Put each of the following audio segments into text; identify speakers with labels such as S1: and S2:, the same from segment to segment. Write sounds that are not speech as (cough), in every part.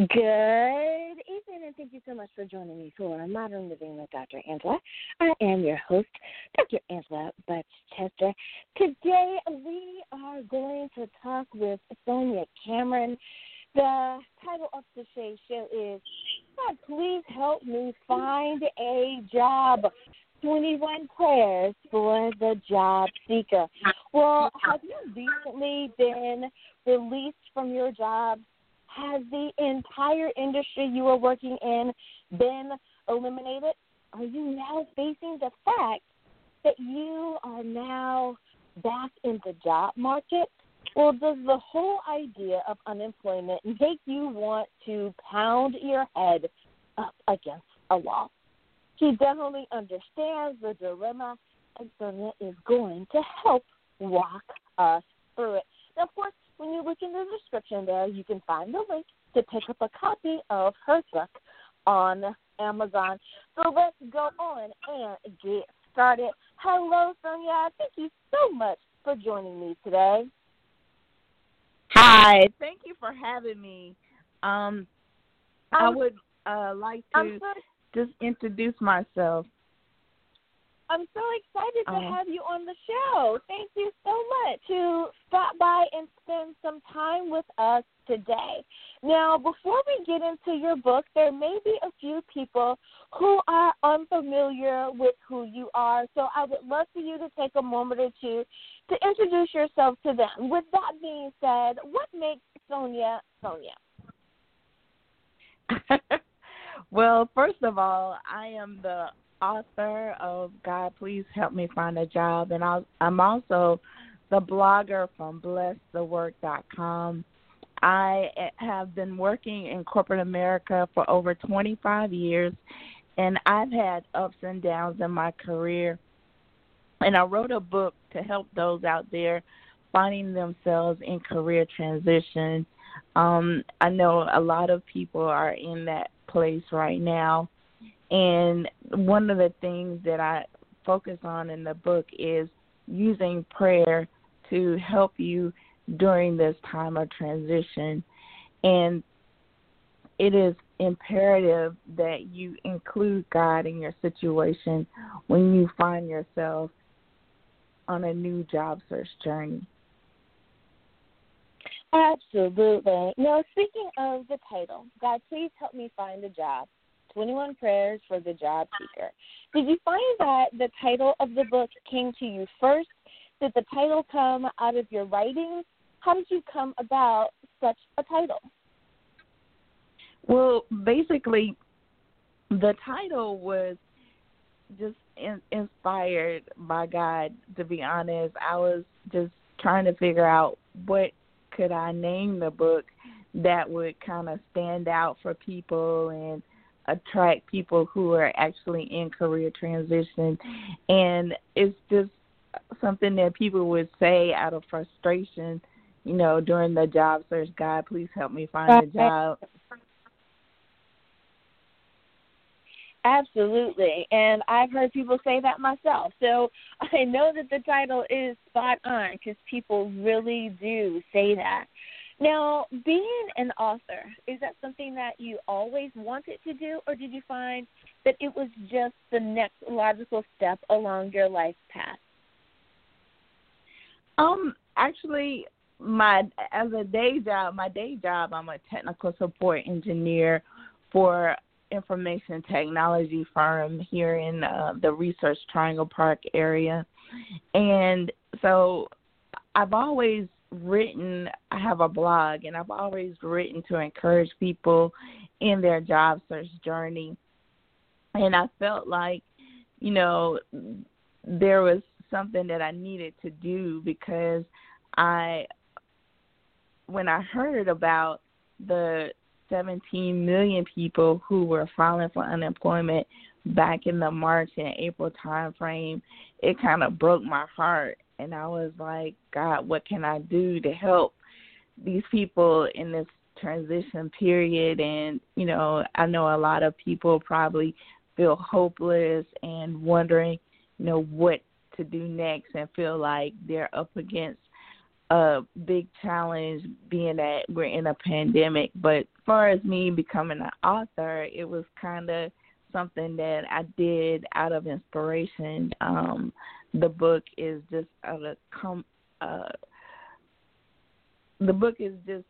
S1: Good evening, and thank you so much for joining me for Modern Living with Dr. Angela. I am your host, Dr. Angela Butch Chester. Today, we are going to talk with Sonia Cameron. The title of today's show is God, please help me find a job. 21 prayers for the job seeker. Well, have you recently been released from your job? Has the entire industry you are working in been eliminated? Are you now facing the fact that you are now back in the job market? Or does the whole idea of unemployment make you want to pound your head up against a wall? He definitely understands the dilemma, and Sonia is going to help walk us through it. Now, of course, when you look in the description there, you can find the link to pick up a copy of her book on Amazon. So let's go on and get started. Hello, Sonia. Thank you so much for joining me today.
S2: Hi. Thank you for having me. Um, I would uh, like to just introduce myself.
S1: I'm so excited to oh. have you on the show. Thank you so much to stop by and spend some time with us today. Now, before we get into your book, there may be a few people who are unfamiliar with who you are. So I would love for you to take a moment or two to introduce yourself to them. With that being said, what makes Sonia Sonia? (laughs)
S2: well, first of all, I am the author of God Please Help Me Find a Job, and i am also the blogger from blessthework.com. I have been working in corporate America for over 25 years, and I've had ups and downs in my career. And I wrote a book to help those out there finding themselves in career transition. Um, I know a lot of people are in that place right now and one of the things that I focus on in the book is using prayer to help you during this time of transition. And it is imperative that you include God in your situation when you find yourself on a new job search journey.
S1: Absolutely. Now, speaking of the title, God, please help me find a job. 21 Prayers for the Job Seeker. Did you find that the title of the book came to you first? Did the title come out of your writing? How did you come about such a title?
S2: Well, basically, the title was just in, inspired by God. To be honest, I was just trying to figure out what could I name the book that would kind of stand out for people and attract people who are actually in career transition and it's just something that people would say out of frustration you know during the job search god please help me find a job
S1: Absolutely. And I've heard people say that myself. So (laughs) I know that the title is spot on because people really do say that. Now, being an author, is that something that you always wanted to do, or did you find that it was just the next logical step along your life path?
S2: Um, actually, my as a day job, my day job, I'm a technical support engineer for information technology firm here in uh, the Research Triangle Park area, and so I've always written I have a blog and I've always written to encourage people in their job search journey. And I felt like, you know, there was something that I needed to do because I when I heard about the 17 million people who were filing for unemployment back in the March and April time frame, it kind of broke my heart and I was like, God, what can I do to help these people in this transition period? And, you know, I know a lot of people probably feel hopeless and wondering, you know, what to do next and feel like they're up against a big challenge being that we're in a pandemic. But as far as me becoming an author, it was kind of something that I did out of inspiration. Um, the book is just a com- uh, the book is just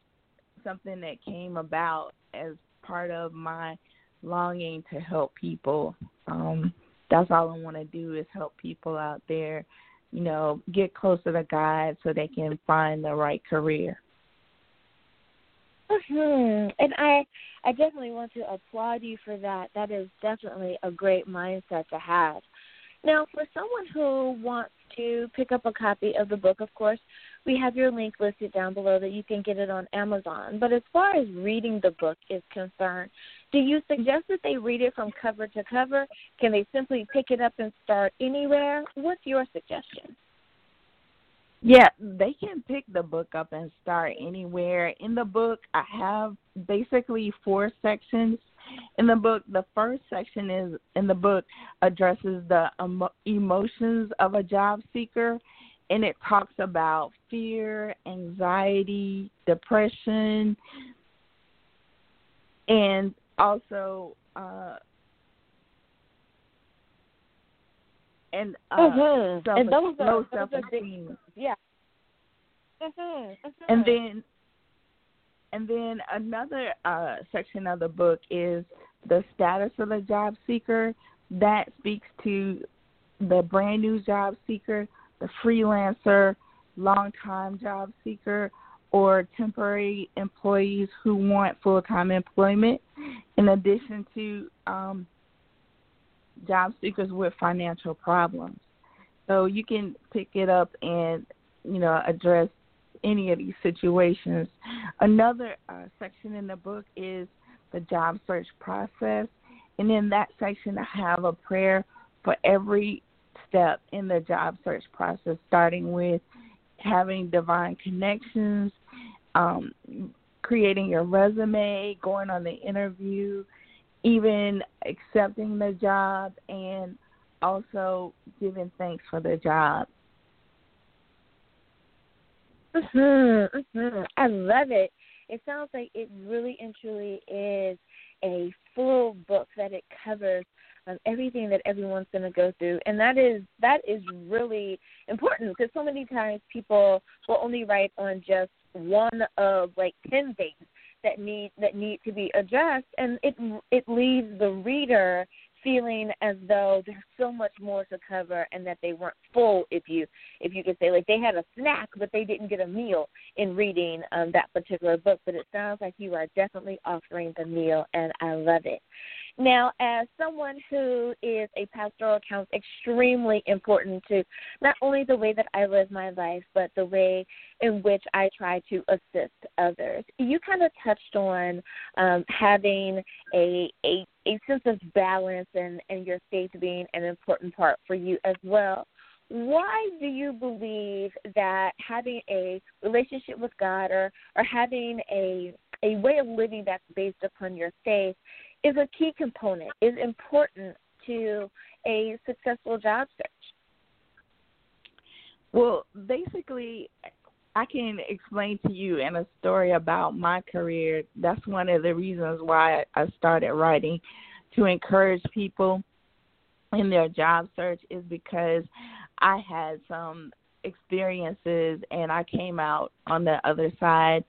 S2: something that came about as part of my longing to help people. Um, that's all I want to do is help people out there, you know, get closer to God so they can find the right career.
S1: Hmm And I, I definitely want to applaud you for that. That is definitely a great mindset to have. Now, for someone who wants to pick up a copy of the book, of course, we have your link listed down below that you can get it on Amazon. But as far as reading the book is concerned, do you suggest that they read it from cover to cover? Can they simply pick it up and start anywhere? What's your suggestion?
S2: Yeah, they can pick the book up and start anywhere. In the book, I have basically four sections. In the book, the first section is in the book addresses the emo- emotions of a job seeker and it talks about fear, anxiety, depression, and also uh, and uh,
S1: mm-hmm.
S2: self-
S1: and those are,
S2: low
S1: those
S2: self
S1: esteem. Yeah. Mm-hmm. Mm-hmm.
S2: And then and then another uh, section of the book is the status of the job seeker. That speaks to the brand new job seeker, the freelancer, long time job seeker, or temporary employees who want full time employment, in addition to um, job seekers with financial problems. So you can pick it up and you know address any of these situations. Another uh, section in the book is the job search process, and in that section I have a prayer for every step in the job search process, starting with having divine connections, um, creating your resume, going on the interview, even accepting the job, and also giving thanks for the job.
S1: Mhm, mhm. I love it. It sounds like it really and truly is a full book that it covers um, everything that everyone's going to go through, and that is that is really important because so many times people will only write on just one of like ten things that need that need to be addressed, and it it leaves the reader feeling as though there's so much more to cover and that they weren't full if you if you could say like they had a snack but they didn't get a meal in reading um that particular book but it sounds like you are definitely offering the meal and I love it. Now, as someone who is a pastoral account, extremely important to not only the way that I live my life, but the way in which I try to assist others. You kind of touched on um, having a, a a sense of balance and and your faith being an important part for you as well. Why do you believe that having a relationship with God or or having a a way of living that's based upon your faith is a key component, is important to a successful job search?
S2: Well, basically, I can explain to you in a story about my career. That's one of the reasons why I started writing to encourage people in their job search is because I had some experiences and I came out on the other side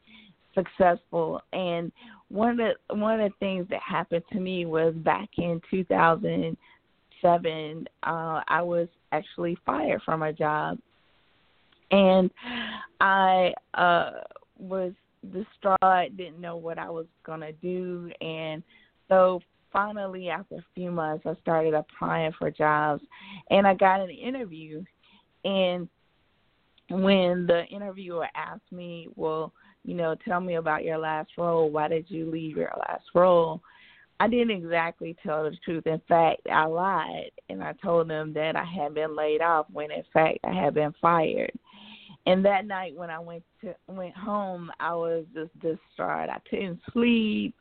S2: successful and one of the one of the things that happened to me was back in 2007 uh I was actually fired from a job and I uh was distraught, didn't know what I was gonna do, and so finally, after a few months, I started applying for jobs, and I got an interview. And when the interviewer asked me, "Well, you know, tell me about your last role. Why did you leave your last role?" I didn't exactly tell the truth. In fact, I lied, and I told them that I had been laid off when, in fact, I had been fired. And that night when I went to went home, I was just distraught. I couldn't sleep.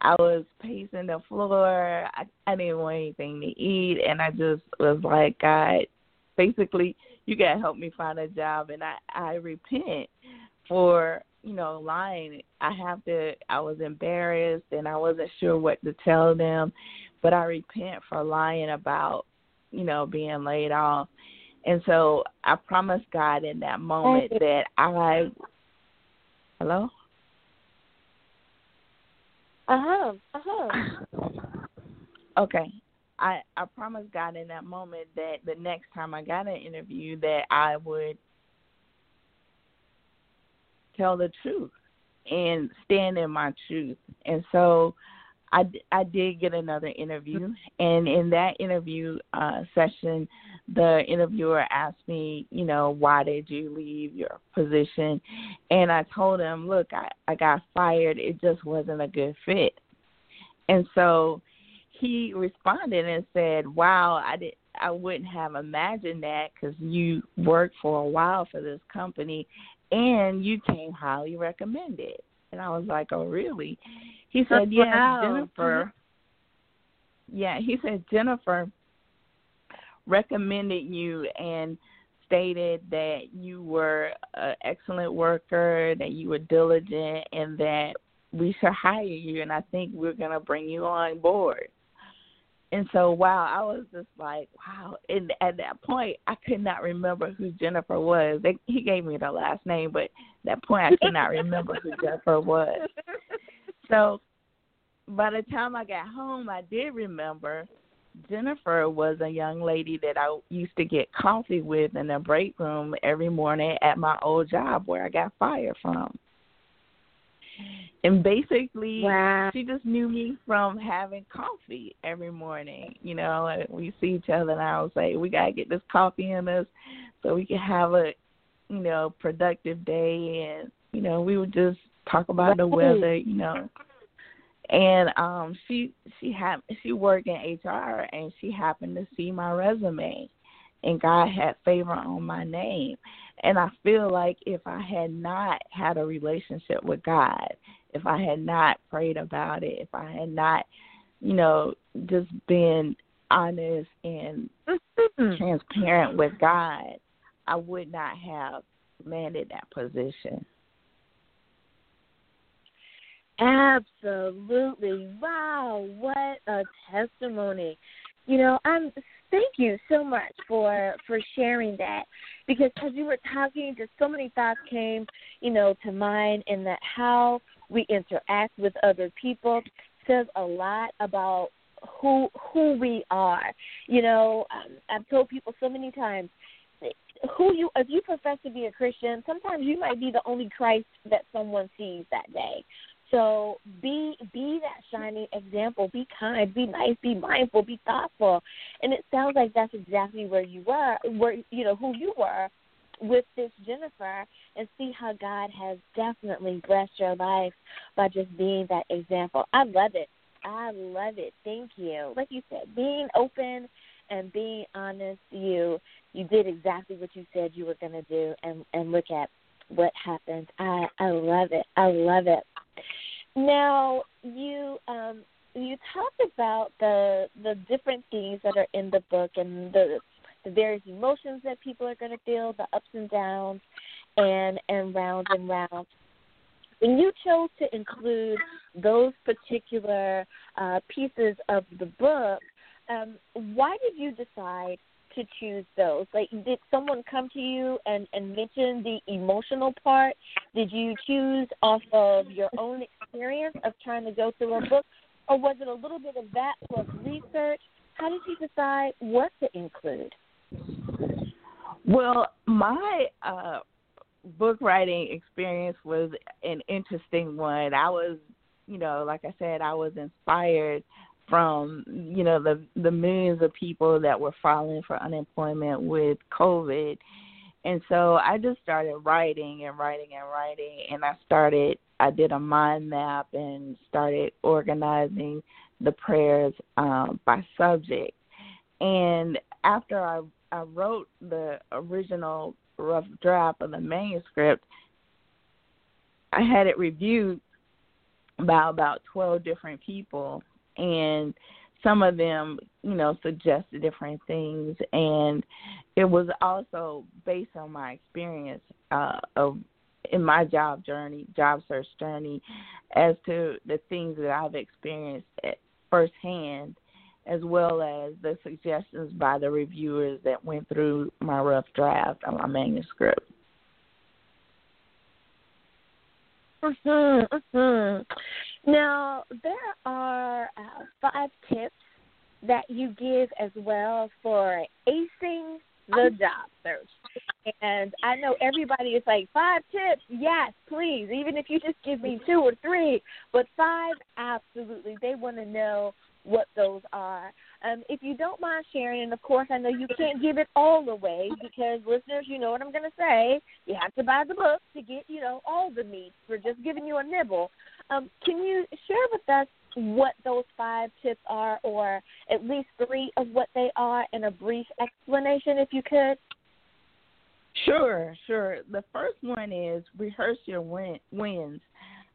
S2: I was pacing the floor. I, I didn't want anything to eat, and I just was like, God, basically, you gotta help me find a job and I I repent for you know lying I have to I was embarrassed and I wasn't sure what to tell them but I repent for lying about you know being laid off and so I promised God in that moment that I hello?
S1: Uh-huh uh-huh. (sighs)
S2: Okay. I I promised God in that moment that the next time I got an interview that I would tell the truth and stand in my truth. And so I, I did get another interview, and in that interview uh, session, the interviewer asked me, you know, why did you leave your position? And I told him, look, I, I got fired. It just wasn't a good fit. And so he responded and said, "Wow, I did I wouldn't have imagined that cuz you worked for a while for this company and you came highly recommended." And I was like, "Oh, really?" He said, "Yeah, wow. Mm-hmm. Jennifer." Yeah, he said Jennifer recommended you and stated that you were an excellent worker, that you were diligent, and that we should hire you. And I think we're going to bring you on board. And so, wow, I was just like, wow. And at that point, I could not remember who Jennifer was. They, he gave me the last name, but at that point, I could not remember who Jennifer was. (laughs) So, by the time I got home, I did remember Jennifer was a young lady that I used to get coffee with in the break room every morning at my old job where I got fired from. And basically,
S1: wow.
S2: she just knew me from having coffee every morning. You know, and we see each other, and I would say, "We gotta get this coffee in us, so we can have a, you know, productive day." And you know, we would just talk about right. the weather. You know, and um, she she had she worked in HR, and she happened to see my resume, and God had favor on my name. And I feel like if I had not had a relationship with God, if I had not prayed about it, if I had not, you know, just been honest and mm-hmm. transparent with God, I would not have landed that position.
S1: Absolutely. Wow, what a testimony. You know, I'm thank you so much for for sharing that. Because as you were talking just so many thoughts came you know to mind and that how we interact with other people says a lot about who who we are. You know um, i've told people so many times who you if you profess to be a christian sometimes you might be the only christ that someone sees that day so be be that shining example. Be kind, be nice, be mindful, be thoughtful. And it sounds like that's exactly where you were, where you know who you were with this Jennifer, and see how God has definitely blessed your life by just being that example. I love it. I love it. Thank you. Like you said, being open and being honest. You you did exactly what you said you were going to do, and and look at what happened. I I love it. I love it. Now you um, you talked about the the different things that are in the book and the the various emotions that people are going to feel, the ups and downs, and and round and round. When you chose to include those particular uh, pieces of the book, um, why did you decide to choose those? Like, did someone come to you and, and mention the emotional part? Did you choose off of your own experience of trying to go through a book? Or was it a little bit of that plus research? How did you decide what to include?
S2: Well, my uh, book writing experience was an interesting one. I was, you know, like I said, I was inspired from you know the the millions of people that were filing for unemployment with COVID, and so I just started writing and writing and writing, and I started I did a mind map and started organizing the prayers um, by subject, and after I I wrote the original rough draft of the manuscript, I had it reviewed by about twelve different people and some of them, you know, suggested different things, and it was also based on my experience uh, of in my job journey, job search journey, as to the things that I've experienced at firsthand, as well as the suggestions by the reviewers that went through my rough draft on my manuscript.
S1: Mm-hmm, mm-hmm. Now, there are uh, five tips that you give as well for acing the job search. And I know everybody is like, five tips, yes, please, even if you just give me two or three, but five, absolutely. They want to know what those are. Um, if you don't mind sharing, and of course, I know you can't give it all away because listeners, you know what I'm going to say. You have to buy the book to get, you know, all the meat. We're just giving you a nibble. Um, can you share with us what those five tips are, or at least three of what they are, and a brief explanation, if you could?
S2: Sure, sure. The first one is rehearse your win- wins.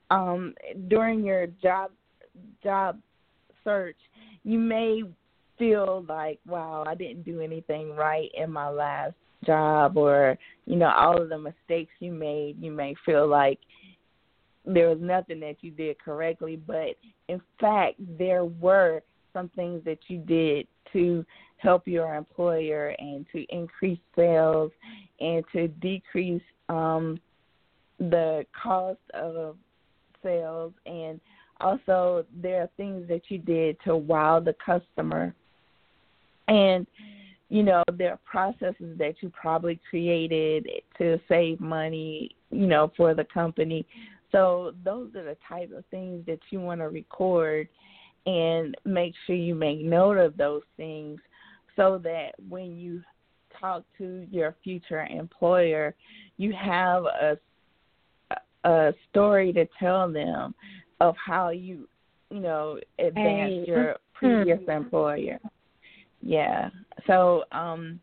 S2: Um, during your job job search, you may feel like, wow, I didn't do anything right in my last job, or you know, all of the mistakes you made. You may feel like there was nothing that you did correctly, but in fact, there were some things that you did to help your employer and to increase sales and to decrease um, the cost of sales. And also there are things that you did to wow the customer. And you know there are processes that you probably created to save money you know for the company so those are the type of things that you want to record and make sure you make note of those things so that when you talk to your future employer, you have a a story to tell them of how you, you know, advanced hey. your previous hmm. employer. Yeah. So um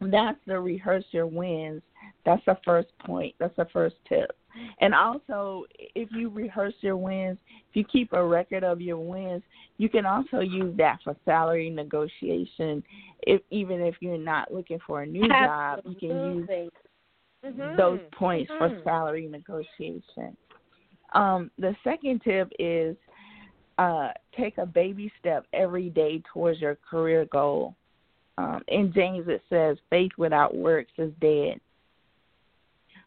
S2: that's the rehearse your wins. That's the first point. That's the first tip. And also, if you rehearse your wins, if you keep a record of your wins, you can also use that for salary negotiation. If even if you're not looking for a new job, you can use mm-hmm. those points mm-hmm. for salary negotiation. Um, the second tip is uh, take a baby step every day towards your career goal. Um, in James, it says, faith without works is dead.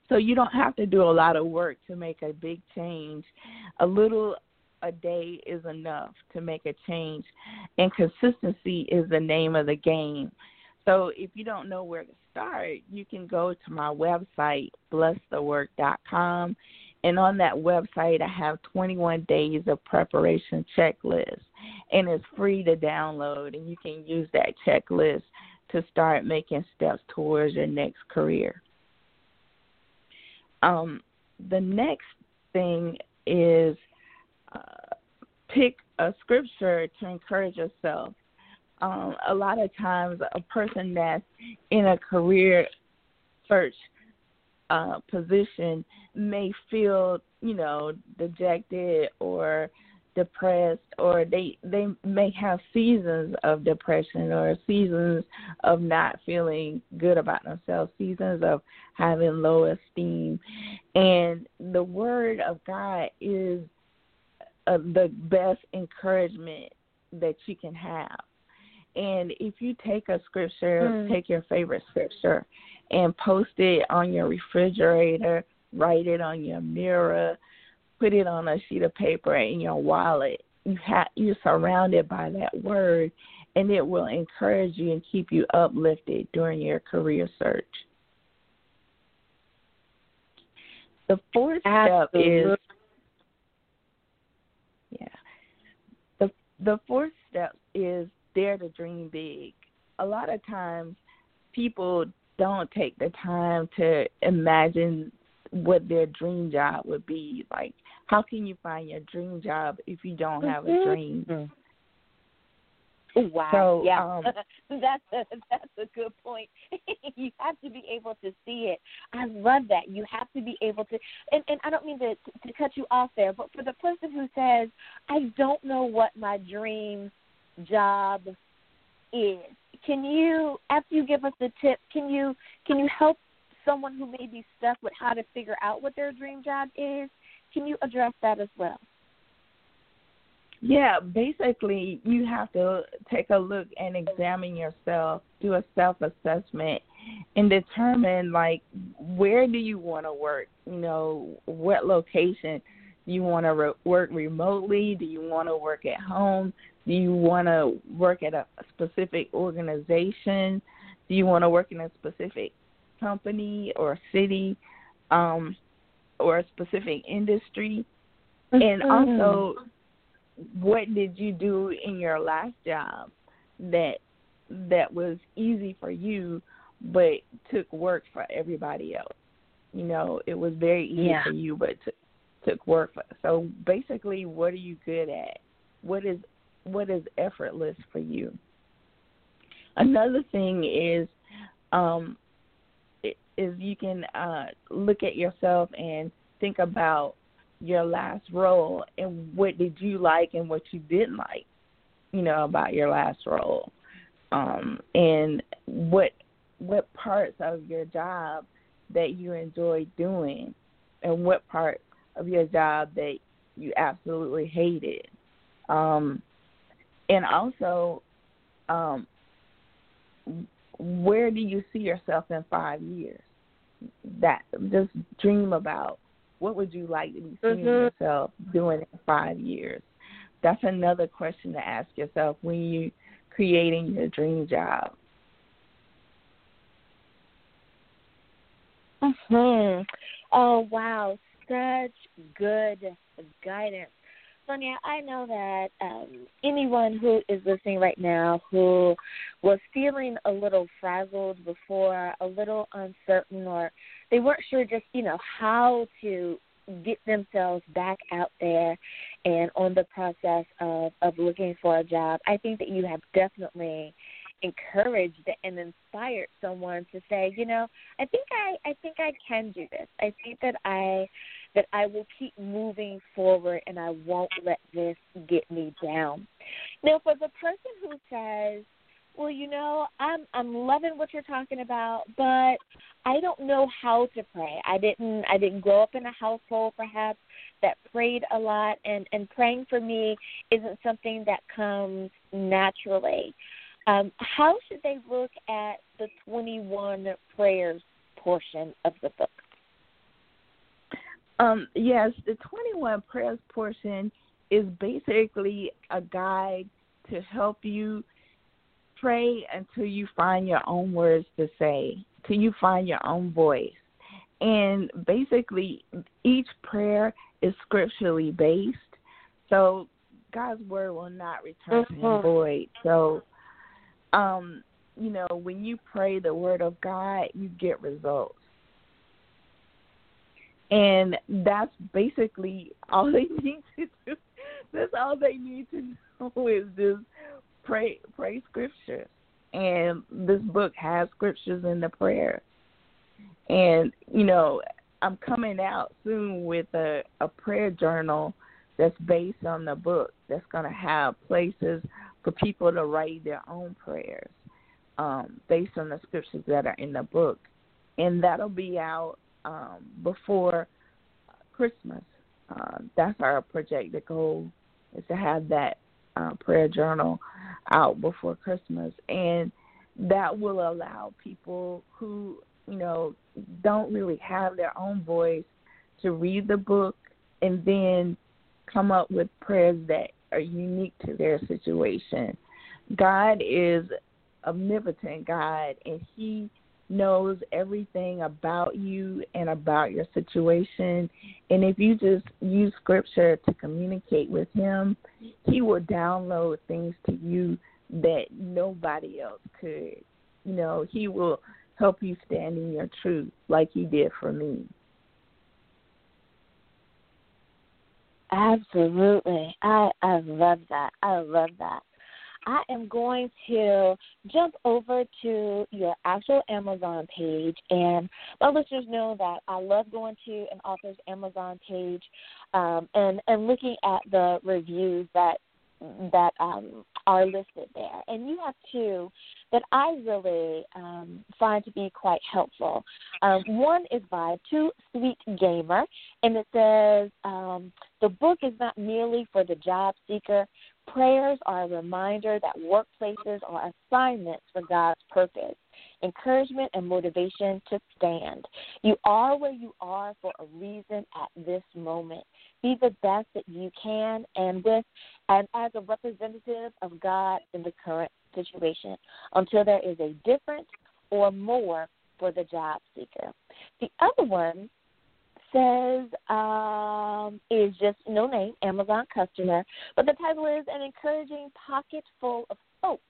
S2: So you don't have to do a lot of work to make a big change. A little a day is enough to make a change, and consistency is the name of the game. So if you don't know where to start, you can go to my website, blessthework.com. And on that website, I have 21 days of preparation checklist. And it's free to download, and you can use that checklist to start making steps towards your next career. Um, the next thing is uh, pick a scripture to encourage yourself. Um, a lot of times, a person that's in a career search uh, position may feel, you know, dejected or depressed or they they may have seasons of depression or seasons of not feeling good about themselves seasons of having low esteem and the word of god is uh, the best encouragement that you can have and if you take a scripture mm. take your favorite scripture and post it on your refrigerator write it on your mirror put it on a sheet of paper in your wallet. You have you're surrounded by that word, and it will encourage you and keep you uplifted during your career search. The fourth Absolutely. step is yeah. The the fourth step is dare to dream big. A lot of times people don't take the time to imagine what their dream job would be. Like, how can you find your dream job if you don't have a mm-hmm. dream?
S1: Mm-hmm. Wow. So, yeah. Um, (laughs) that's a, that's a good point. (laughs) you have to be able to see it. I love that. You have to be able to and, and I don't mean to to cut you off there, but for the person who says, I don't know what my dream job is. Can you, after you give us the tip, can you can you help someone who may be stuck with how to figure out what their dream job is? Can you address that as well?
S2: Yeah, basically, you have to take a look and examine yourself, do a self assessment, and determine like where do you want to work. You know, what location do you want to re- work remotely? Do you want to work at home? Do you want to work at a specific organization? Do you want to work in a specific company or city um, or a specific industry? And
S1: Mm-hmm.
S2: also, what did you do in your last job that that was easy for you but took work for everybody else? You know, it was very easy
S1: Yeah.
S2: for you but took took work for. So basically, what are you good at? What is what is effortless for you? Another thing is um is you can uh look at yourself and think about your last role and what did you like and what you didn't like you know about your last role. Um and what what parts of your job that you enjoyed doing and what part of your job that you absolutely hated. Um and also um where do you see yourself in 5 years that just dream about what would you like to be seeing
S1: Mhm.
S2: yourself doing in five years? That's another question to ask yourself when you're creating your dream job.
S1: Hmm. Oh wow, such good guidance, Sonia. I know that um, anyone who is listening right now who was feeling a little frazzled before, a little uncertain, or they weren't sure just you know how to get themselves back out there and on the process of of looking for a job. I think that you have definitely encouraged and inspired someone to say, you know, I think I I think I can do this. I think that I that I will keep moving forward and I won't let this get me down. Now for the person who says, well, you know, I'm I'm loving what you're talking about, but I don't know how to pray. I didn't I didn't grow up in a household perhaps that prayed a lot and and praying for me isn't something that comes naturally. Um, how should they look at the 21 prayers portion of the book?
S2: Um, yes, the 21 prayers portion is basically a guide to help you pray until you find your own words to say, till you find your own voice. And basically, each prayer is scripturally based. So God's word will not return to him
S1: Mhm.
S2: void. So, um, you know, when you pray the word of God, you get results. And that's basically all (laughs) they need to do. That's all they need to (laughs) know is just pray pray scriptures. And this book has scriptures in the prayer. And, you know, I'm coming out soon with a, a prayer journal that's based on the book that's gonna have places for people to write their own prayers um, based on the scriptures that are in the book. And that'll be out um, before Christmas. Uh, that's our projected goal is to have that uh, prayer journal out before Christmas, and that will allow people who you know don't really have their own voice to read the book and then come up with prayers that are unique to their situation. God is omnipotent God, and He knows everything about you and about your situation. And if you just use scripture to communicate with him, he will download things to you that nobody else could. You know, he will help you stand in your truth like he did for me.
S1: Absolutely. I I love that. I love that. I am going to jump over to your actual Amazon page, and my listeners know that I love going to an author's Amazon page um, and and looking at the reviews that that um, are listed there. And you have two that I really um, find to be quite helpful. Um, one is by Two Sweet Gamer, and it says um, the book is not merely for the job seeker. Prayers are a reminder that workplaces are assignments for God's purpose encouragement and motivation to stand. You are where you are for a reason at this moment. Be the best that you can and with and as a representative of God in the current situation until there is a different or more for the job seeker. The other one says um, is just no name, Amazon customer, but the title is An Encouraging Pocket Full of Hope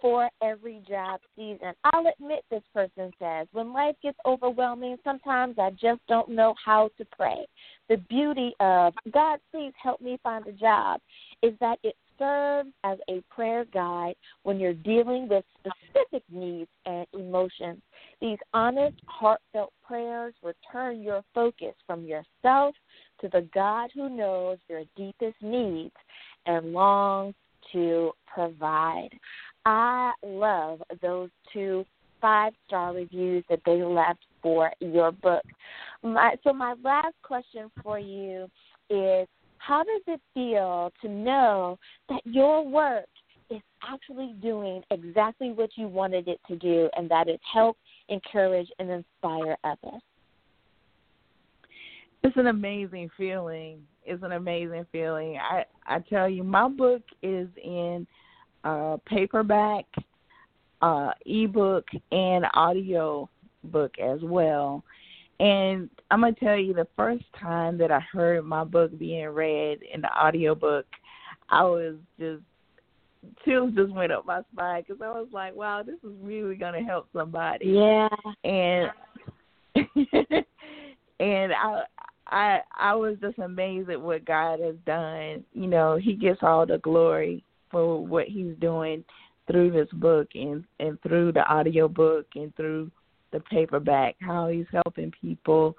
S1: for every job season. I'll admit, this person says, when life gets overwhelming, sometimes I just don't know how to pray. The beauty of God, please help me find a job is that it serves as a prayer guide when you're dealing with specific needs and emotions. These honest, heartfelt prayers return your focus from yourself to the God who knows your deepest needs and longs to provide. I love those two five star reviews that they left for your book. My, so, my last question for you is how does it feel to know that your work is actually doing exactly what you wanted it to do and that it helps encourage and inspire others?
S2: It's an amazing feeling. It's an amazing feeling. I I tell you, my book is in uh, paperback, uh, ebook, and audio book as well. And I'm gonna tell you, the first time that I heard my book being read in the audio book, I was just chills just went up my spine because I was like, "Wow, this is really gonna help somebody."
S1: Yeah.
S2: And (laughs) and I I I was just amazed at what God has done. You know, He gets all the glory for what he's doing through this book and and through the audio book and through the paperback how he's helping people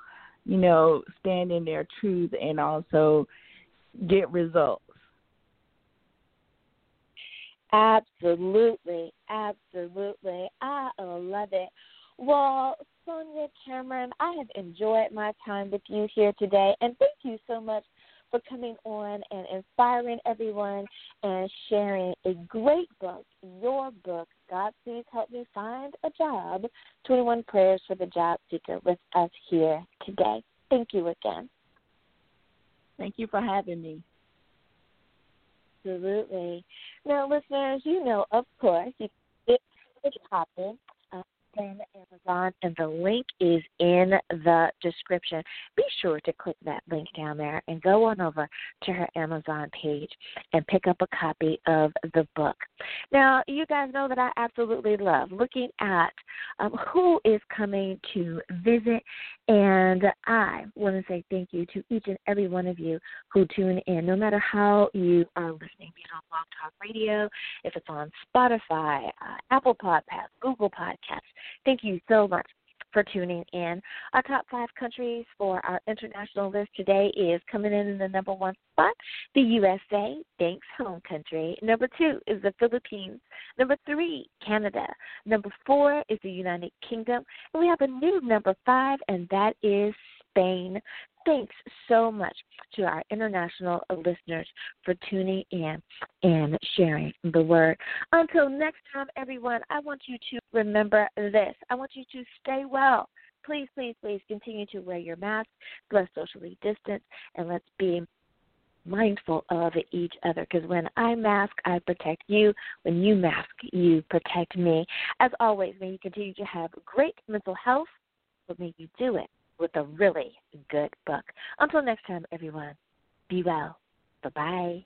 S2: you know stand in their truth and also get results
S1: absolutely absolutely i love it well sonia cameron i have enjoyed my time with you here today and thank you so much for coming on and inspiring everyone and sharing a great book, your book, God Please Help Me Find a Job 21 Prayers for the Job Seeker, with us here today. Thank you again.
S2: Thank you for having me.
S1: Absolutely. Now, listeners, you know, of course, you the from Amazon, and the link is in the description. Be sure to click that link down there and go on over to her Amazon page and pick up a copy of the book. Now, you guys know that I absolutely love looking at um, who is coming to visit, and I want to say thank you to each and every one of you who tune in, no matter how you are listening, be it on Blog Talk Radio, if it's on Spotify, uh, Apple Podcasts, Google Podcasts. Thank you so much for tuning in. Our top five countries for our international list today is coming in in the number one spot, the USA, thanks home country. Number two is the Philippines. Number three, Canada. Number four is the United Kingdom. And we have a new number five, and that is Spain. Thanks so much to our international listeners for tuning in and sharing the word. Until next time, everyone, I want you to remember this. I want you to stay well. Please, please, please continue to wear your mask. Let's socially distance and let's be mindful of each other because when I mask, I protect you. When you mask, you protect me. As always, may you continue to have great mental health, but may you do it with a really good book. Until next time, everyone, be well. Bye bye.